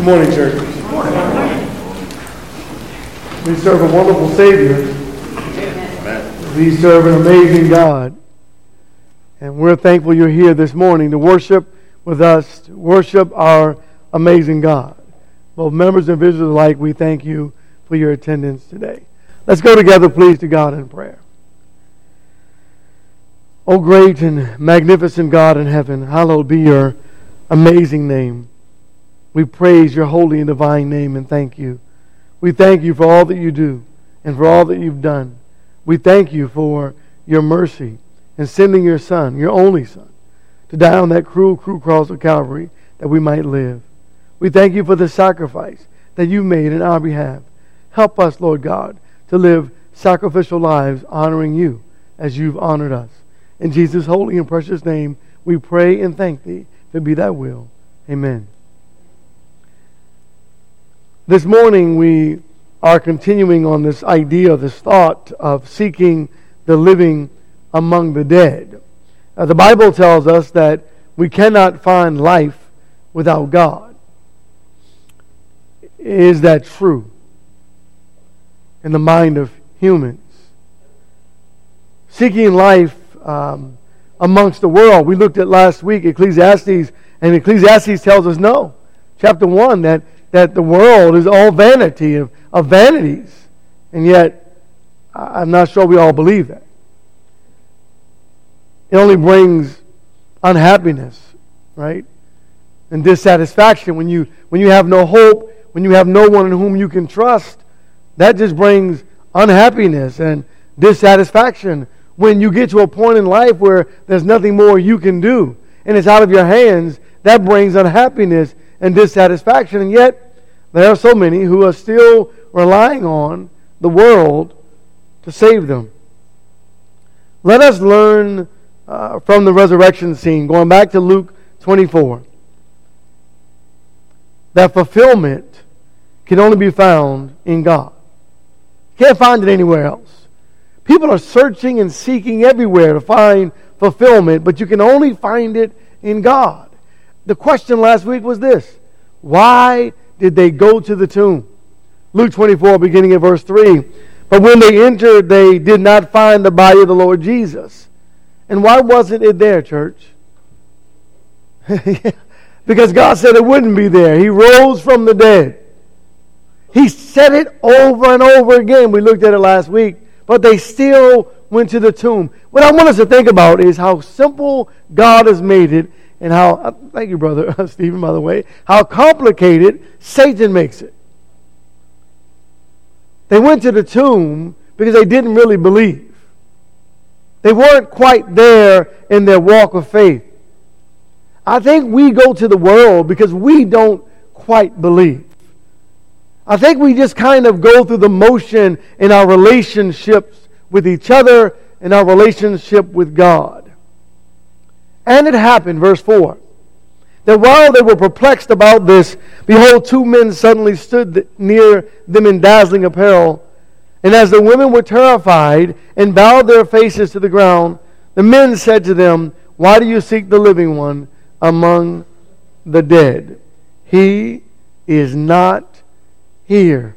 Good morning, church. Good morning. We serve a wonderful Savior. Amen. We serve an amazing God. And we're thankful you're here this morning to worship with us, worship our amazing God. Both members and visitors alike, we thank you for your attendance today. Let's go together, please, to God in prayer. O great and magnificent God in heaven, hallowed be your amazing name. We praise your holy and divine name and thank you. We thank you for all that you do and for all that you've done. We thank you for your mercy and sending your Son, your only Son, to die on that cruel, cruel cross of Calvary that we might live. We thank you for the sacrifice that you made in our behalf. Help us, Lord God, to live sacrificial lives honoring you as you've honored us. In Jesus' holy and precious name, we pray and thank thee. If it be thy will. Amen. This morning, we are continuing on this idea, this thought of seeking the living among the dead. Uh, the Bible tells us that we cannot find life without God. Is that true in the mind of humans? Seeking life um, amongst the world. We looked at last week Ecclesiastes, and Ecclesiastes tells us no. Chapter 1 that that the world is all vanity of, of vanities. And yet, I'm not sure we all believe that. It only brings unhappiness, right? And dissatisfaction when you when you have no hope, when you have no one in whom you can trust. That just brings unhappiness and dissatisfaction when you get to a point in life where there's nothing more you can do and it's out of your hands. That brings unhappiness and dissatisfaction. And yet, there are so many who are still relying on the world to save them. Let us learn uh, from the resurrection scene, going back to Luke 24, that fulfillment can only be found in God. You can't find it anywhere else. People are searching and seeking everywhere to find fulfillment, but you can only find it in God. The question last week was this Why did they go to the tomb? Luke 24, beginning at verse 3. But when they entered, they did not find the body of the Lord Jesus. And why wasn't it there, church? because God said it wouldn't be there. He rose from the dead. He said it over and over again. We looked at it last week. But they still went to the tomb. What I want us to think about is how simple God has made it and how, uh, thank you, brother Stephen, by the way, how complicated Satan makes it. They went to the tomb because they didn't really believe. They weren't quite there in their walk of faith. I think we go to the world because we don't quite believe. I think we just kind of go through the motion in our relationships with each other and our relationship with God. And it happened, verse 4, that while they were perplexed about this, behold, two men suddenly stood near them in dazzling apparel. And as the women were terrified and bowed their faces to the ground, the men said to them, Why do you seek the living one among the dead? He is not here.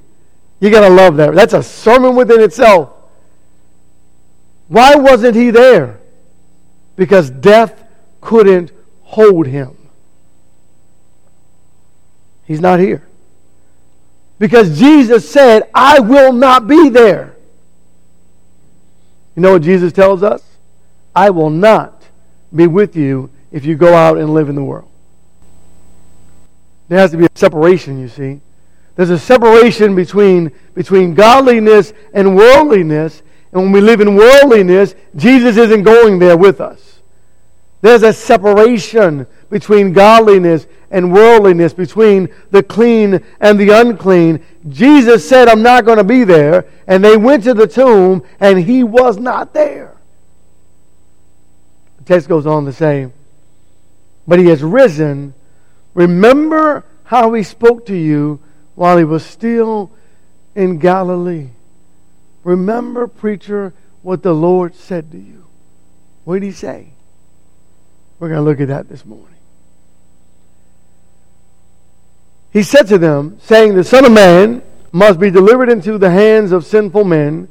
You got to love that. That's a sermon within itself. Why wasn't he there? Because death couldn't hold him. He's not here. Because Jesus said, I will not be there. You know what Jesus tells us? I will not be with you if you go out and live in the world. There has to be a separation, you see. There's a separation between, between godliness and worldliness. And when we live in worldliness, Jesus isn't going there with us. There's a separation between godliness and worldliness, between the clean and the unclean. Jesus said, I'm not going to be there. And they went to the tomb, and he was not there. The text goes on to say, But he has risen. Remember how he spoke to you while he was still in Galilee. Remember, preacher, what the Lord said to you. What did he say? We're going to look at that this morning. he said to them, saying, The Son of Man must be delivered into the hands of sinful men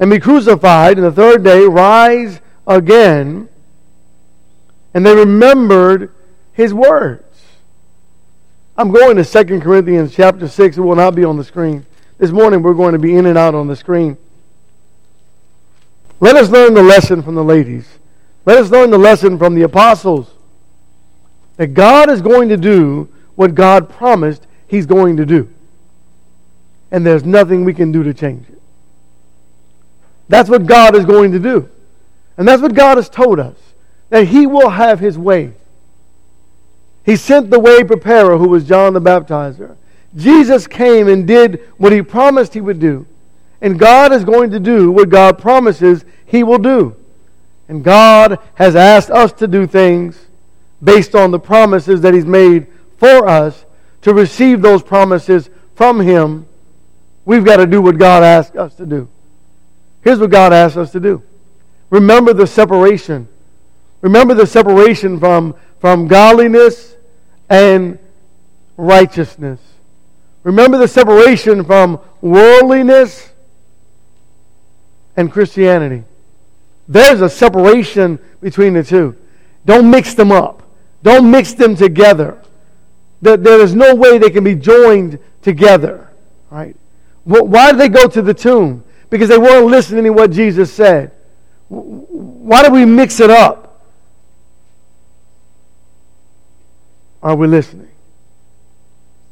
and be crucified, and the third day rise again. And they remembered his words. I'm going to 2 Corinthians chapter 6. It will not be on the screen. This morning we're going to be in and out on the screen. Let us learn the lesson from the ladies. Let us learn the lesson from the apostles. That God is going to do what God promised He's going to do. And there's nothing we can do to change it. That's what God is going to do. And that's what God has told us that He will have His way. He sent the way preparer, who was John the Baptizer. Jesus came and did what He promised He would do. And God is going to do what God promises He will do. And God has asked us to do things based on the promises that He's made for us to receive those promises from Him. We've got to do what God asked us to do. Here's what God asked us to do remember the separation. Remember the separation from, from godliness and righteousness. Remember the separation from worldliness and Christianity. There's a separation between the two. Don't mix them up. Don't mix them together. There is no way they can be joined together. Right? Why did they go to the tomb? Because they weren't listening to what Jesus said. Why do we mix it up? Are we listening?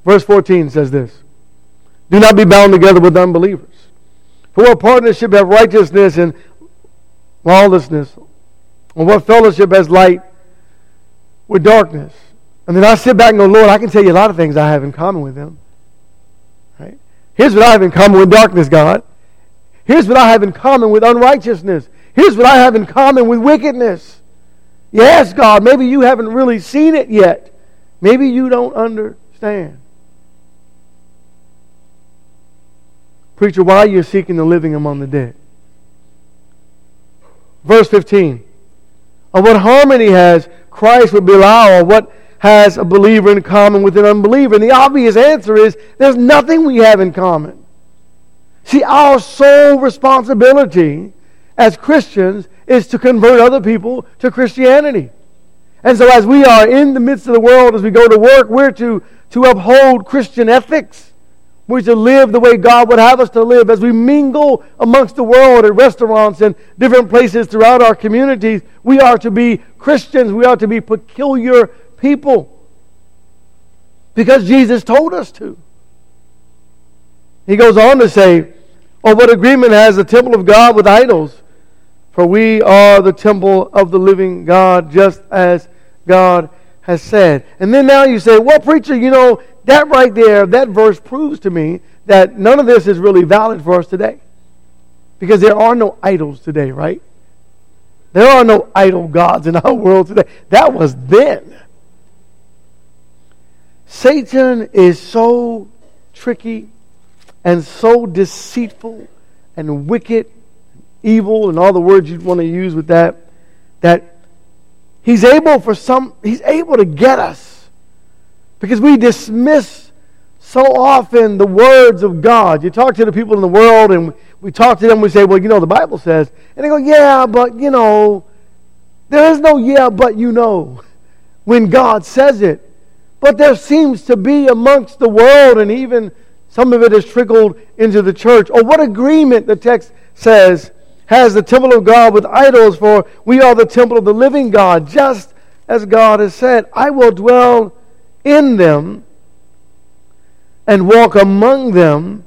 Verse 14 says this Do not be bound together with unbelievers. For what partnership have righteousness and lawlessness? Or what fellowship has light with darkness? And then I sit back and go, Lord, I can tell you a lot of things I have in common with them. Right? Here's what I have in common with darkness, God. Here's what I have in common with unrighteousness. Here's what I have in common with wickedness. Yes, God, maybe you haven't really seen it yet. Maybe you don't understand. Preacher, why are you seeking the living among the dead? Verse 15. Of what harmony has Christ with Belial? What has a believer in common with an unbeliever? And the obvious answer is there's nothing we have in common. See, our sole responsibility as Christians is to convert other people to Christianity. And so, as we are in the midst of the world, as we go to work, we're to, to uphold Christian ethics. We're to live the way God would have us to live. As we mingle amongst the world at restaurants and different places throughout our communities, we are to be Christians. We are to be peculiar people. Because Jesus told us to. He goes on to say, Oh, what agreement has the temple of God with idols? For we are the temple of the living God, just as God has said. And then now you say, well, preacher, you know, that right there, that verse proves to me that none of this is really valid for us today. Because there are no idols today, right? There are no idol gods in our world today. That was then. Satan is so tricky and so deceitful and wicked evil and all the words you'd want to use with that, that he's able for some, he's able to get us because we dismiss so often the words of God. You talk to the people in the world and we talk to them, we say, well, you know, the Bible says. And they go, yeah, but, you know, there is no yeah, but you know when God says it. But there seems to be amongst the world, and even some of it has trickled into the church. Or what agreement the text says has the temple of God with idols, for we are the temple of the living God, just as God has said, I will dwell in them and walk among them,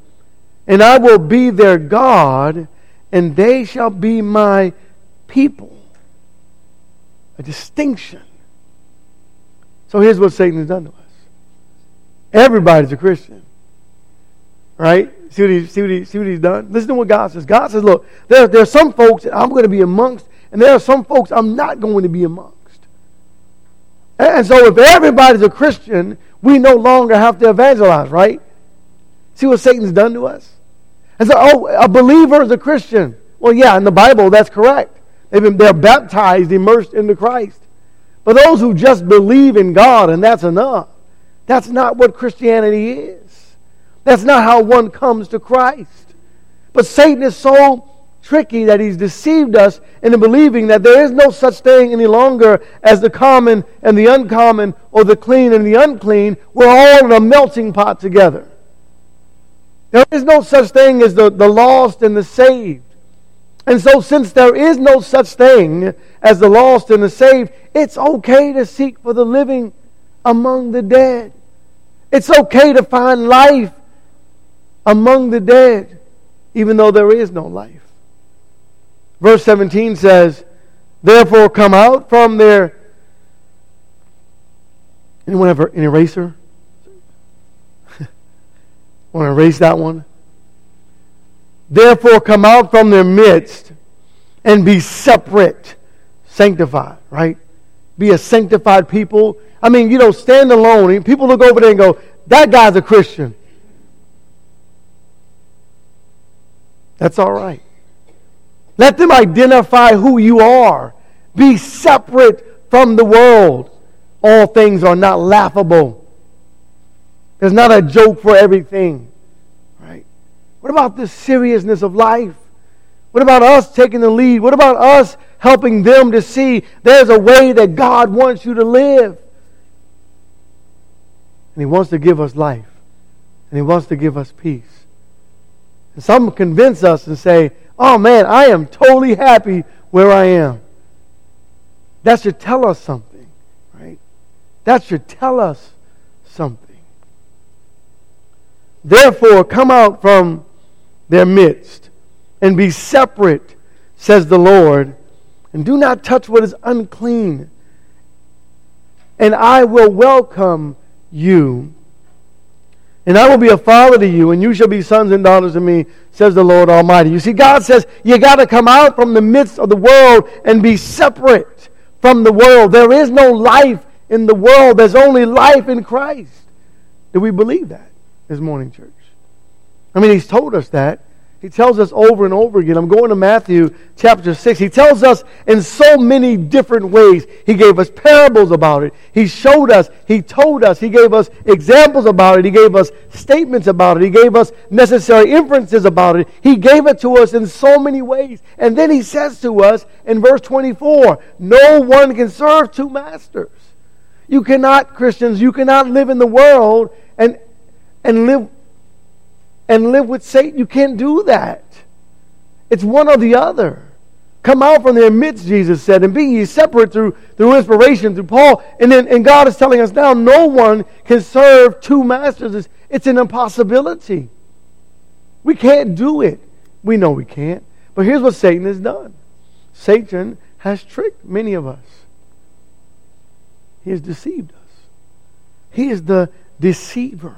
and I will be their God, and they shall be my people. A distinction. So here's what Satan has done to us. Everybody's a Christian. Right? See what, he, see, what he, see what he's done? Listen to what God says. God says, look, there, there are some folks that I'm going to be amongst, and there are some folks I'm not going to be amongst. And so if everybody's a Christian, we no longer have to evangelize, right? See what Satan's done to us? And so, oh, a believer is a Christian. Well, yeah, in the Bible, that's correct. They've been, they're baptized, immersed into Christ. But those who just believe in God, and that's enough, That's not what Christianity is. That's not how one comes to Christ. But Satan is so tricky that he's deceived us into believing that there is no such thing any longer as the common and the uncommon or the clean and the unclean. We're all in a melting pot together. There is no such thing as the, the lost and the saved. And so, since there is no such thing as the lost and the saved, it's okay to seek for the living among the dead. It's okay to find life among the dead, even though there is no life. Verse 17 says, Therefore come out from their. Anyone have an eraser? Want to erase that one? Therefore, come out from their midst and be separate, sanctified, right? Be a sanctified people. I mean, you know, stand alone. People look over there and go, that guy's a Christian. That's all right. Let them identify who you are. Be separate from the world. All things are not laughable. There's not a joke for everything. Right? What about the seriousness of life? What about us taking the lead? What about us helping them to see there's a way that God wants you to live? And He wants to give us life. And He wants to give us peace. And some convince us and say, oh man, I am totally happy where I am. That should tell us something, right? That should tell us something. Therefore, come out from their midst, and be separate, says the Lord, and do not touch what is unclean. And I will welcome you. And I will be a father to you, and you shall be sons and daughters to me, says the Lord Almighty. You see, God says you got to come out from the midst of the world and be separate from the world. There is no life in the world, there's only life in Christ. Do we believe that this morning, church? I mean, he's told us that. He tells us over and over again. I'm going to Matthew chapter 6. He tells us in so many different ways. He gave us parables about it. He showed us. He told us. He gave us examples about it. He gave us statements about it. He gave us necessary inferences about it. He gave it to us in so many ways. And then he says to us in verse 24 No one can serve two masters. You cannot, Christians, you cannot live in the world and, and live and live with Satan. You can't do that. It's one or the other. Come out from their midst, Jesus said, and be ye separate through, through inspiration, through Paul. And then and God is telling us now no one can serve two masters. It's, it's an impossibility. We can't do it. We know we can't. But here's what Satan has done Satan has tricked many of us. He has deceived us. He is the deceiver.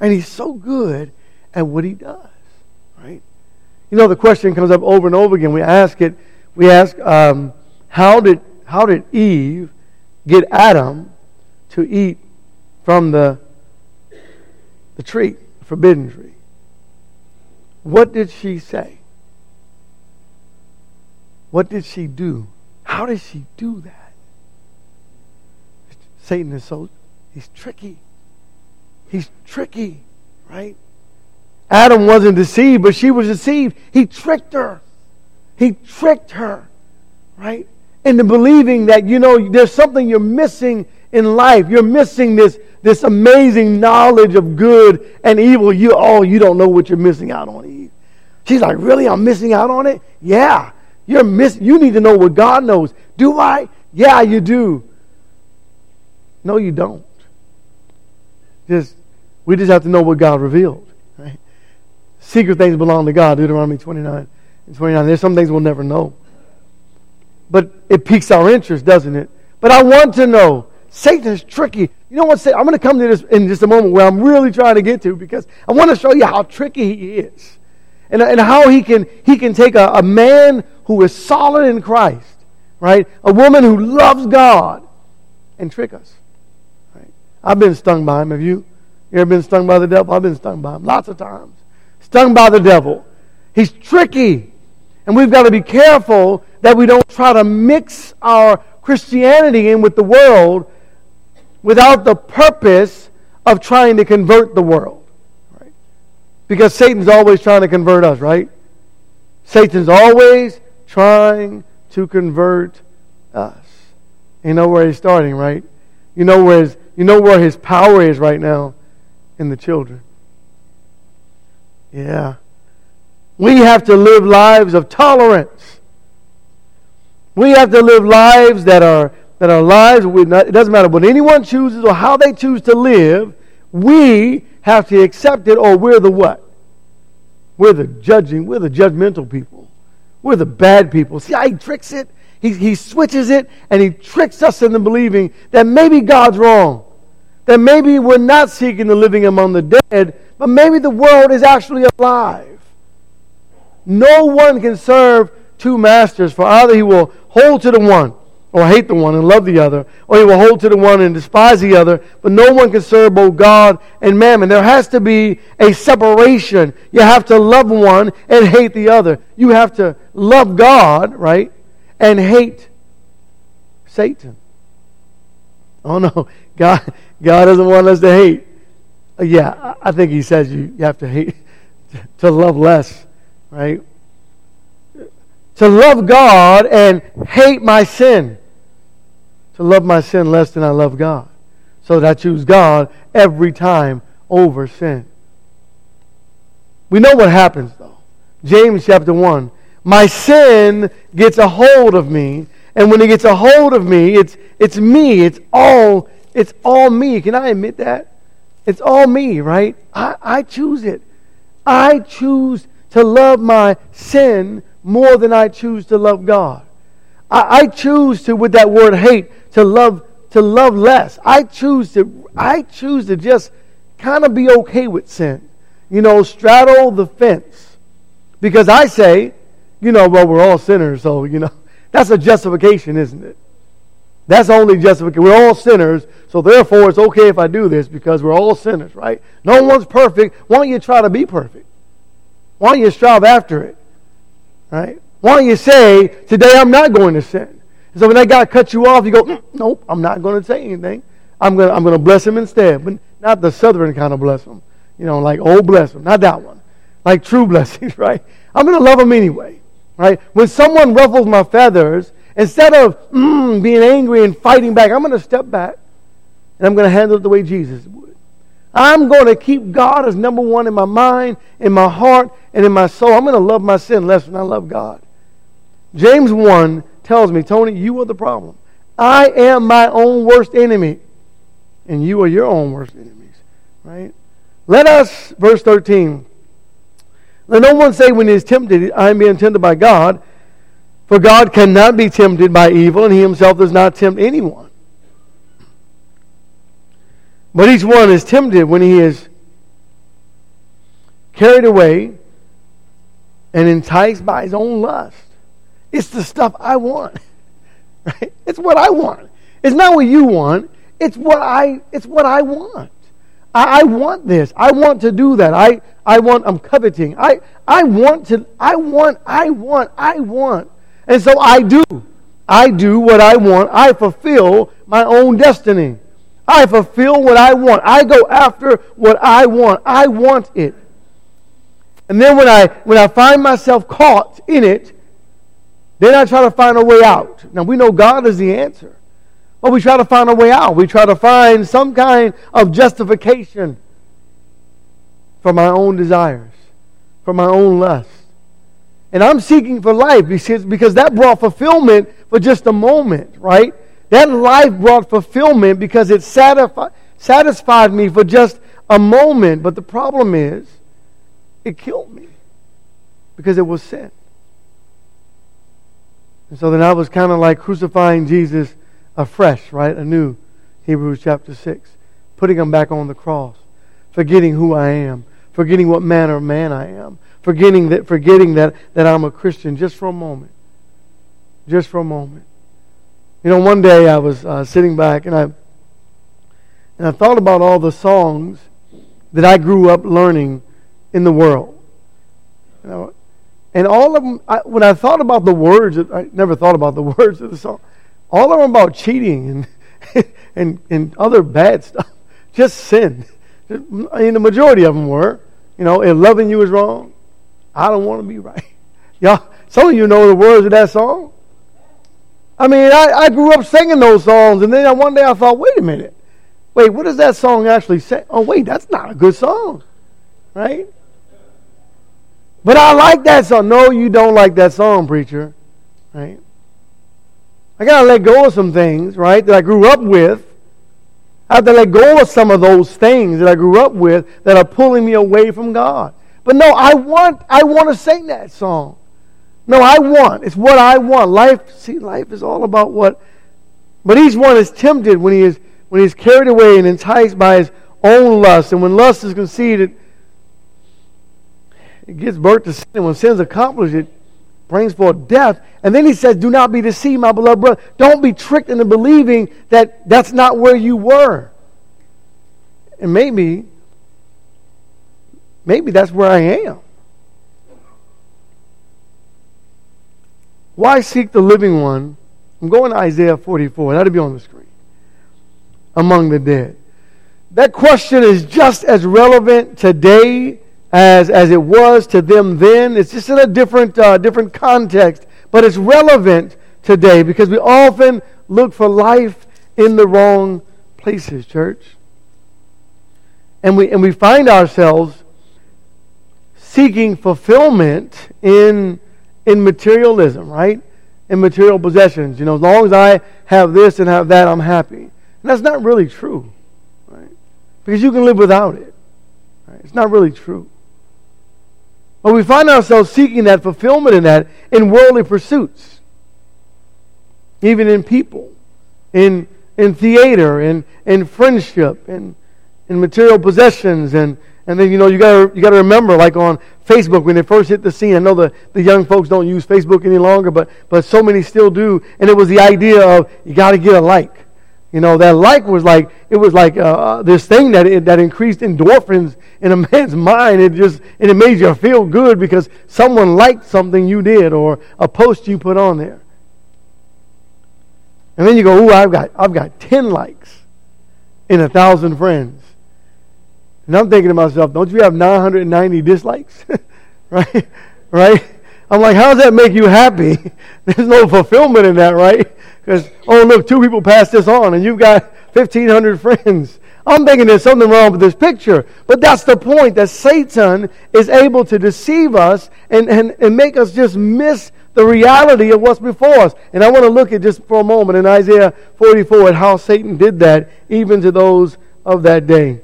And he's so good at what he does, right? You know, the question comes up over and over again. We ask it. We ask, um, how did how did Eve get Adam to eat from the the tree, the forbidden tree? What did she say? What did she do? How did she do that? Satan is so he's tricky. He's tricky, right? Adam wasn't deceived, but she was deceived. He tricked her. He tricked her, right? Into believing that, you know, there's something you're missing in life. You're missing this, this amazing knowledge of good and evil. You, oh, you don't know what you're missing out on, Eve. She's like, really? I'm missing out on it? Yeah. You're miss- you need to know what God knows. Do I? Yeah, you do. No, you don't. Just we just have to know what God revealed. Secret things belong to God, Deuteronomy 29 and 29. There's some things we'll never know. But it piques our interest, doesn't it? But I want to know. Satan is tricky. You know what? I'm going to come to this in just a moment where I'm really trying to get to because I want to show you how tricky he is. And, and how he can, he can take a, a man who is solid in Christ, right? A woman who loves God and trick us. Right? I've been stung by him. Have you? You ever been stung by the devil? I've been stung by him lots of times stung by the devil. He's tricky. And we've got to be careful that we don't try to mix our Christianity in with the world without the purpose of trying to convert the world. Right? Because Satan's always trying to convert us, right? Satan's always trying to convert us. You know where he's starting, right? You know where his, you know where his power is right now in the children. Yeah. We have to live lives of tolerance. We have to live lives that are that are lives. Not, it doesn't matter what anyone chooses or how they choose to live. We have to accept it, or we're the what? We're the judging. We're the judgmental people. We're the bad people. See how he tricks it? He, he switches it and he tricks us into believing that maybe God's wrong. That maybe we're not seeking the living among the dead, but maybe the world is actually alive. No one can serve two masters, for either he will hold to the one or hate the one and love the other, or he will hold to the one and despise the other. But no one can serve both God and mammon. There has to be a separation. You have to love one and hate the other. You have to love God, right, and hate Satan. Oh no, God, God doesn't want us to hate. Uh, yeah, I think He says you, you have to hate, to love less, right? To love God and hate my sin to love my sin less than I love God. So that I choose God every time over sin. We know what happens though. James chapter 1. My sin gets a hold of me, and when it gets a hold of me, it's it's me. It's all it's all me. Can I admit that? It's all me, right? I, I choose it. I choose to love my sin more than I choose to love God. I, I choose to, with that word hate, to love to love less. I choose to I choose to just kind of be okay with sin. You know, straddle the fence. Because I say, you know, well, we're all sinners, so you know, that's a justification, isn't it? That's only justification. We're all sinners, so therefore it's okay if I do this because we're all sinners, right? No one's perfect. Why don't you try to be perfect? Why don't you strive after it? Right? Why don't you say, today I'm not going to sin? So when that guy cuts you off, you go, mm, nope, I'm not going to say anything. I'm going to, I'm going to bless him instead. But not the southern kind of bless him. You know, like old bless him. Not that one. Like true blessings, right? I'm going to love him anyway. Right? When someone ruffles my feathers, instead of mm, being angry and fighting back, I'm going to step back and I'm going to handle it the way Jesus would. I'm going to keep God as number one in my mind, in my heart, and in my soul. I'm going to love my sin less than I love God. James 1 tells me, Tony, you are the problem. I am my own worst enemy, and you are your own worst enemies. Right? Let us, verse 13, let no one say when he is tempted, I am being tempted by God, for God cannot be tempted by evil, and he himself does not tempt anyone. But each one is tempted when he is carried away and enticed by his own lust. It's the stuff I want. Right? It's what I want. It's not what you want. It's what I it's what I want. I, I want this. I want to do that. I, I want I'm coveting. I I want to I want I want I want. And so I do. I do what I want. I fulfill my own destiny. I fulfill what I want. I go after what I want. I want it. And then when I when I find myself caught in it, then I try to find a way out. Now we know God is the answer. But we try to find a way out. We try to find some kind of justification for my own desires, for my own lust. And I'm seeking for life because, because that brought fulfillment for just a moment, right? That life brought fulfillment because it satisfied, satisfied me for just a moment. But the problem is, it killed me because it was sin. And so then I was kind of like crucifying Jesus afresh, right? Anew. Hebrews chapter 6. Putting him back on the cross. Forgetting who I am. Forgetting what manner of man I am. Forgetting that, forgetting that, that I'm a Christian just for a moment. Just for a moment. You know, one day I was uh, sitting back and I, and I thought about all the songs that I grew up learning in the world. You know, and all of them, I, when I thought about the words, I never thought about the words of the song. All of them about cheating and, and, and other bad stuff. just sin. I mean, the majority of them were. You know, if loving you is wrong, I don't want to be right. Y'all, some of you know the words of that song. I mean, I, I grew up singing those songs, and then one day I thought, wait a minute. Wait, what does that song actually say? Oh, wait, that's not a good song. Right? But I like that song. No, you don't like that song, preacher. Right? I got to let go of some things, right, that I grew up with. I have to let go of some of those things that I grew up with that are pulling me away from God. But no, I want I want to sing that song. No, I want. It's what I want. Life, see, life is all about what. But each one is tempted when he is when he is carried away and enticed by his own lust. And when lust is conceived, it, gives birth to sin. And when sin is accomplished, it brings forth death. And then he says, Do not be deceived, my beloved brother. Don't be tricked into believing that that's not where you were. And maybe, maybe that's where I am. Why seek the living one? I'm going to Isaiah 44. That'll be on the screen. Among the dead. That question is just as relevant today as, as it was to them then. It's just in a different, uh, different context, but it's relevant today because we often look for life in the wrong places, church. And we, and we find ourselves seeking fulfillment in in materialism, right? In material possessions. You know, as long as I have this and have that, I'm happy. And that's not really true, right? Because you can live without it. Right? It's not really true. But we find ourselves seeking that fulfillment in that in worldly pursuits, even in people, in in theater, in in friendship, in in material possessions, and and then you know you got you got to remember, like on Facebook when they first hit the scene. I know the, the young folks don't use Facebook any longer, but but so many still do. And it was the idea of you got to get a like. You know that like was like it was like uh, uh this thing that it, that increased endorphins in a man's mind. It just and it made you feel good because someone liked something you did or a post you put on there. And then you go, "Ooh, I've got I've got ten likes in a thousand friends." And I'm thinking to myself, don't you have 990 dislikes? right? Right? I'm like, how does that make you happy? There's no fulfillment in that, right? Because, oh, look, two people passed this on and you've got 1,500 friends. I'm thinking there's something wrong with this picture. But that's the point that Satan is able to deceive us and, and, and make us just miss the reality of what's before us. And I want to look at just for a moment in Isaiah 44 at how Satan did that even to those of that day.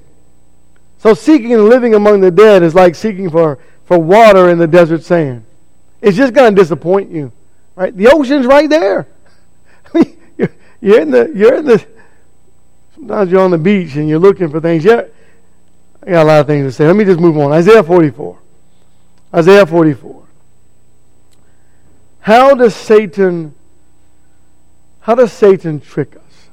So seeking and living among the dead is like seeking for, for water in the desert sand. It's just going to disappoint you. Right? The ocean's right there. you're, you're in the you're in the sometimes you're on the beach and you're looking for things. Yeah, I got a lot of things to say. Let me just move on. Isaiah 44. Isaiah 44. How does Satan how does Satan trick us?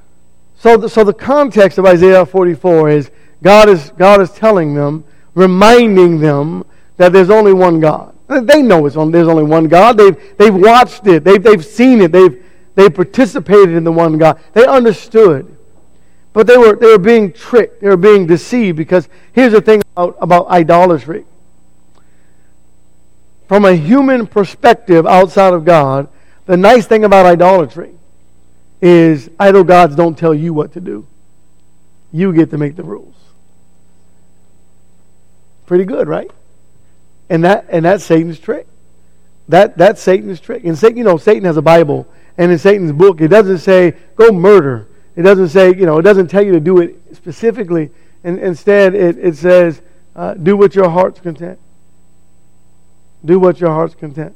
So the, so the context of Isaiah 44 is God is, God is telling them, reminding them that there's only one God. They know it's on, there's only one God. They've, they've watched it. They've, they've seen it. They've, they've participated in the one God. They understood. But they were, they were being tricked. They were being deceived because here's the thing about, about idolatry. From a human perspective outside of God, the nice thing about idolatry is idol gods don't tell you what to do. You get to make the rules. Pretty good, right? And that and that's Satan's trick. That that's Satan's trick. And Satan, you know, Satan has a Bible, and in Satan's book, it doesn't say go murder. It doesn't say, you know, it doesn't tell you to do it specifically. And instead, it, it says, uh, do what your heart's content. Do what your heart's content.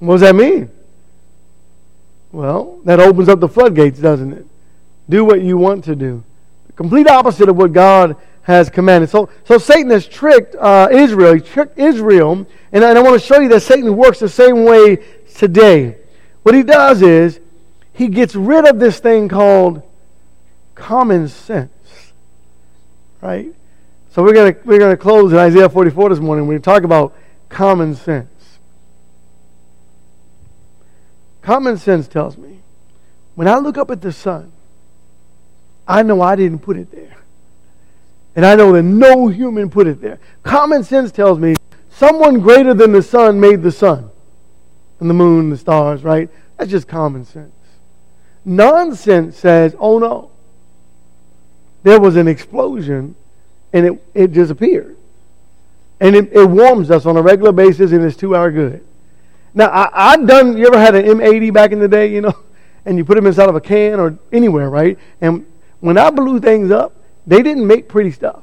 What does that mean? Well, that opens up the floodgates, doesn't it? Do what you want to do. The complete opposite of what God has commanded. So, so Satan has tricked uh, Israel. He tricked Israel. And I, and I want to show you that Satan works the same way today. What he does is he gets rid of this thing called common sense. Right? So we're going to we're gonna close in Isaiah 44 this morning. We're going to talk about common sense. Common sense tells me when I look up at the sun, I know I didn't put it there. And I know that no human put it there. Common sense tells me someone greater than the sun made the sun and the moon and the stars, right? That's just common sense. Nonsense says, oh no. There was an explosion and it, it disappeared. And it, it warms us on a regular basis and it's two hour good. Now, I, I've done, you ever had an M80 back in the day, you know? And you put them inside of a can or anywhere, right? And when I blew things up, they didn't make pretty stuff.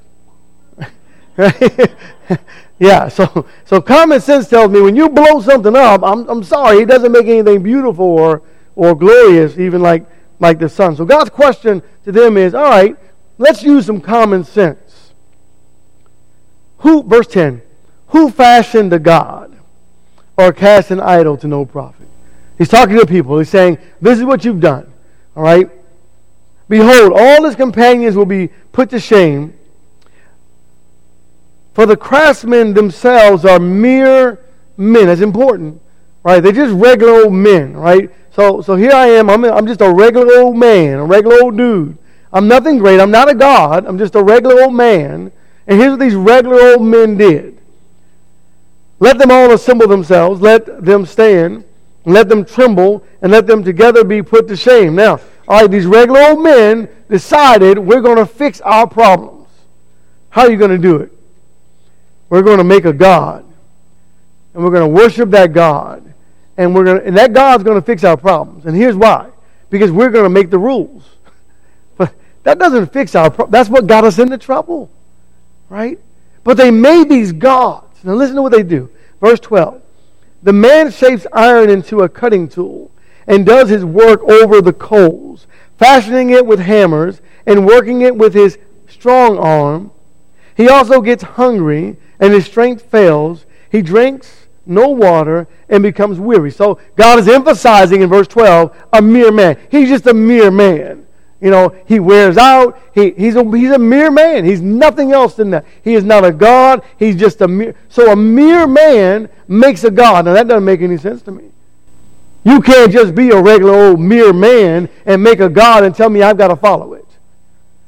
yeah, so so common sense tells me when you blow something up, I'm, I'm sorry, it doesn't make anything beautiful or, or glorious, even like, like the sun. So God's question to them is, all right, let's use some common sense. Who, verse 10, who fashioned a God or cast an idol to no profit? He's talking to people. He's saying, this is what you've done. All right? Behold, all his companions will be put to shame. For the craftsmen themselves are mere men. That's important, right? They're just regular old men, right? So, so here I am. I'm, I'm just a regular old man, a regular old dude. I'm nothing great. I'm not a god. I'm just a regular old man. And here's what these regular old men did. Let them all assemble themselves. Let them stand. Let them tremble. And let them together be put to shame. Now, all right, these regular old men decided we're going to fix our problems. How are you going to do it? We're going to make a God. And we're going to worship that God. And, we're going to, and that God's going to fix our problems. And here's why. Because we're going to make the rules. But that doesn't fix our problems. That's what got us into trouble. Right? But they made these gods. Now listen to what they do. Verse 12. The man shapes iron into a cutting tool and does his work over the coals, fashioning it with hammers and working it with his strong arm. He also gets hungry and his strength fails. He drinks no water and becomes weary. So God is emphasizing in verse 12 a mere man. He's just a mere man. You know, he wears out. He, he's, a, he's a mere man. He's nothing else than that. He is not a God. He's just a mere. So a mere man makes a God. Now that doesn't make any sense to me. You can't just be a regular old mere man and make a God and tell me I've got to follow it.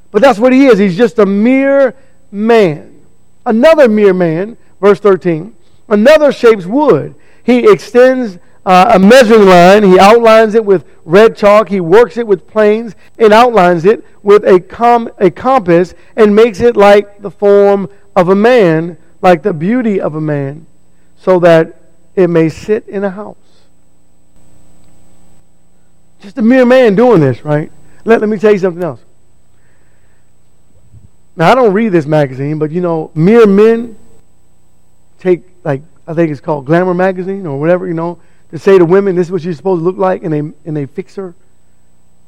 But that's what he is. He's just a mere man. Another mere man, verse 13, another shapes wood. He extends uh, a measuring line. He outlines it with red chalk. He works it with planes and outlines it with a, com- a compass and makes it like the form of a man, like the beauty of a man, so that it may sit in a house. Just a mere man doing this, right? Let, let me tell you something else. Now, I don't read this magazine, but you know, mere men take, like, I think it's called Glamour Magazine or whatever, you know, to say to women, this is what you're supposed to look like, and they, and they fix her.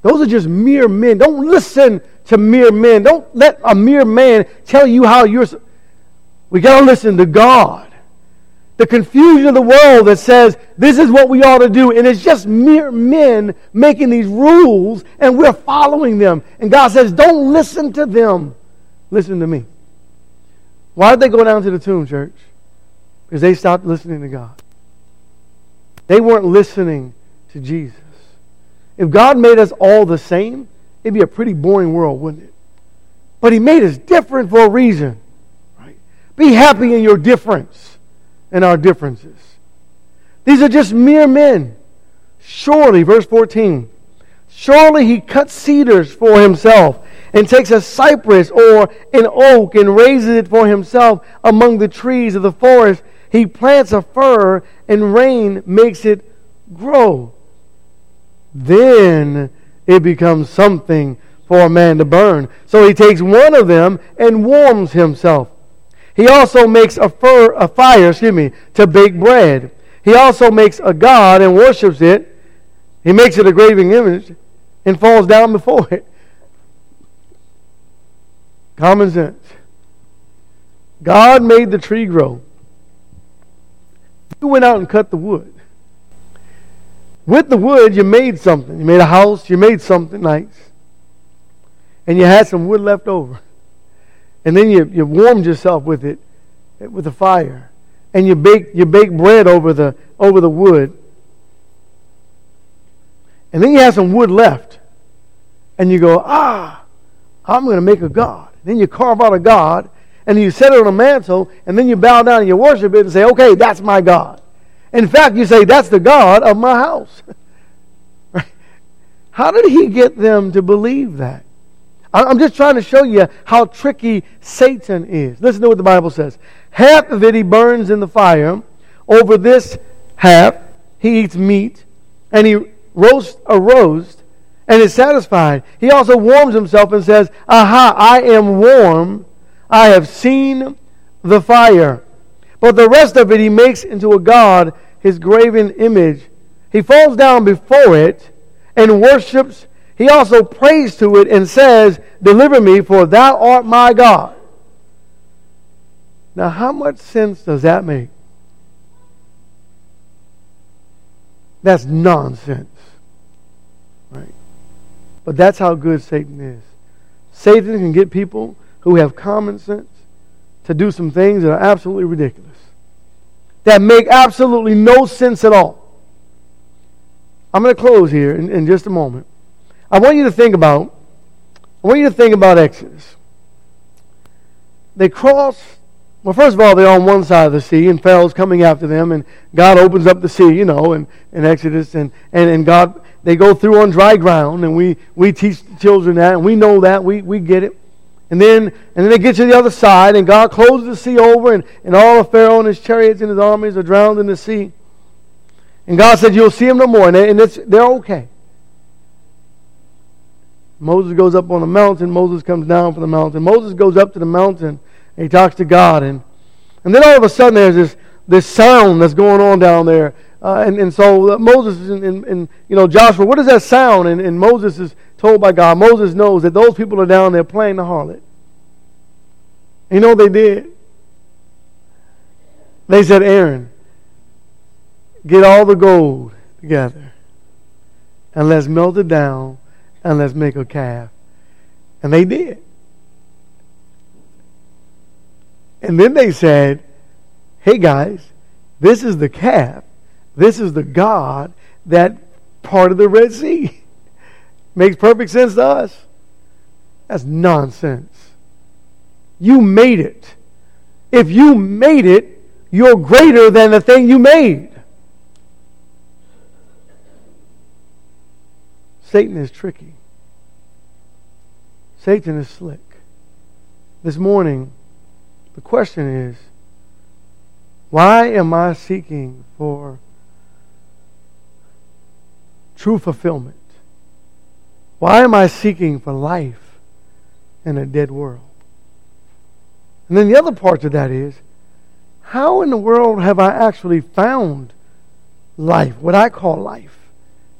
Those are just mere men. Don't listen to mere men. Don't let a mere man tell you how you're. We got to listen to God the confusion of the world that says this is what we ought to do, and it's just mere men making these rules, and we're following them. And God says, don't listen to them. Listen to me. Why did they go down to the tomb, church? Because they stopped listening to God. They weren't listening to Jesus. If God made us all the same, it'd be a pretty boring world, wouldn't it? But He made us different for a reason. Right? Be happy in your difference and our differences. These are just mere men. Surely, verse 14, surely he cuts cedars for himself and takes a cypress or an oak and raises it for himself among the trees of the forest. He plants a fir and rain makes it grow. Then it becomes something for a man to burn. So he takes one of them and warms himself. He also makes a, fur, a fire, excuse me, to bake bread. He also makes a god and worships it. He makes it a graven image and falls down before it. Common sense. God made the tree grow. You went out and cut the wood. With the wood, you made something. You made a house, you made something nice. And you had some wood left over. And then you, you warmed yourself with it, with the fire. And you bake, you bake bread over the, over the wood. And then you have some wood left. And you go, ah, I'm going to make a God. Then you carve out a God, and you set it on a mantle, and then you bow down and you worship it and say, okay, that's my God. In fact, you say, that's the God of my house. How did he get them to believe that? I'm just trying to show you how tricky Satan is. Listen to what the Bible says. Half of it he burns in the fire. Over this half he eats meat, and he roasts a roast, and is satisfied. He also warms himself and says, Aha, I am warm. I have seen the fire. But the rest of it he makes into a god, his graven image. He falls down before it and worships he also prays to it and says, Deliver me, for thou art my God. Now, how much sense does that make? That's nonsense. Right? But that's how good Satan is. Satan can get people who have common sense to do some things that are absolutely ridiculous, that make absolutely no sense at all. I'm going to close here in, in just a moment. I want you to think about, I want you to think about Exodus. They cross, well, first of all, they're on one side of the sea, and Pharaoh's coming after them, and God opens up the sea, you know, in, in Exodus, and, and, and God, they go through on dry ground, and we, we teach the children that, and we know that, we, we get it. And then, and then they get to the other side, and God closes the sea over, and, and all of Pharaoh and his chariots and his armies are drowned in the sea. And God said, You'll see them no more. And, and they're okay. Moses goes up on the mountain. Moses comes down from the mountain. Moses goes up to the mountain and he talks to God. And, and then all of a sudden there's this, this sound that's going on down there. Uh, and, and so uh, Moses and, and, and, you know Joshua, what is that sound? And, and Moses is told by God. Moses knows that those people are down there playing the harlot. And you know what they did? They said, Aaron, get all the gold together and let's melt it down and let's make a calf. And they did. And then they said, hey guys, this is the calf. This is the God that part of the Red Sea. Makes perfect sense to us. That's nonsense. You made it. If you made it, you're greater than the thing you made. Satan is tricky. Satan is slick. This morning, the question is why am I seeking for true fulfillment? Why am I seeking for life in a dead world? And then the other part of that is how in the world have I actually found life, what I call life,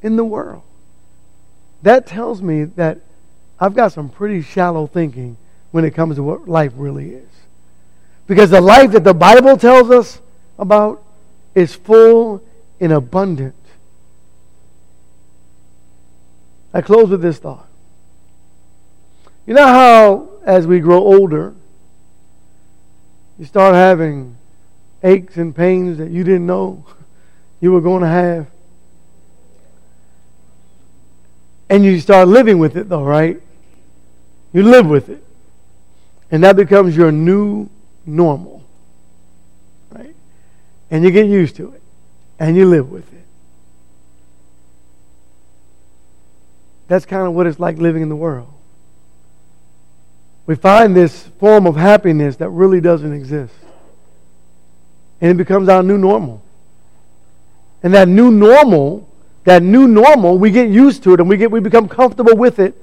in the world? That tells me that I've got some pretty shallow thinking when it comes to what life really is. Because the life that the Bible tells us about is full and abundant. I close with this thought. You know how, as we grow older, you start having aches and pains that you didn't know you were going to have? And you start living with it, though, right? You live with it. And that becomes your new normal. Right? And you get used to it. And you live with it. That's kind of what it's like living in the world. We find this form of happiness that really doesn't exist. And it becomes our new normal. And that new normal that new normal, we get used to it and we, get, we become comfortable with it.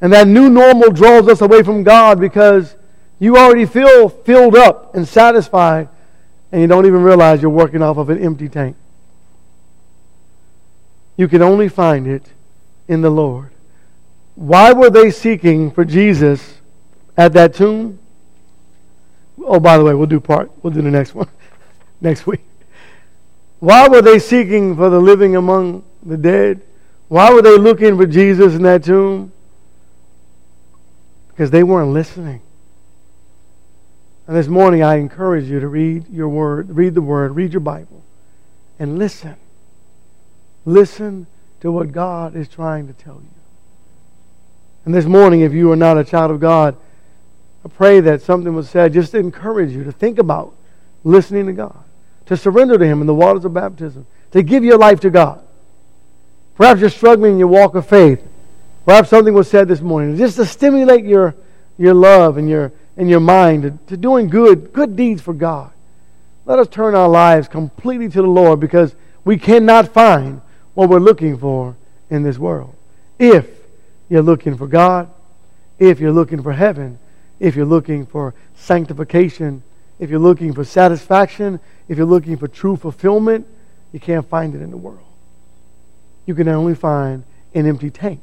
And that new normal draws us away from God because you already feel filled up and satisfied and you don't even realize you're working off of an empty tank. You can only find it in the Lord. Why were they seeking for Jesus at that tomb? Oh, by the way, we'll do part. We'll do the next one next week. Why were they seeking for the living among the dead? Why were they looking for Jesus in that tomb? Because they weren't listening. And this morning I encourage you to read your word, read the word, read your Bible, and listen. Listen to what God is trying to tell you. And this morning, if you are not a child of God, I pray that something was said just to encourage you to think about listening to God, to surrender to Him in the waters of baptism, to give your life to God. Perhaps you're struggling in your walk of faith. Perhaps something was said this morning just to stimulate your, your love and your, and your mind to, to doing good, good deeds for God. Let us turn our lives completely to the Lord because we cannot find what we're looking for in this world. If you're looking for God, if you're looking for heaven, if you're looking for sanctification, if you're looking for satisfaction, if you're looking for true fulfillment, you can't find it in the world. You can only find an empty tank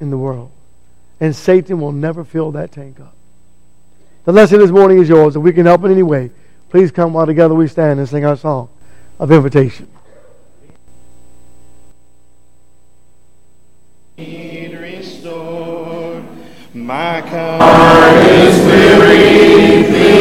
in the world. And Satan will never fill that tank up. The lesson this morning is yours. If we can help in any way, please come while together we stand and sing our song of invitation. Restored. My heart is weary,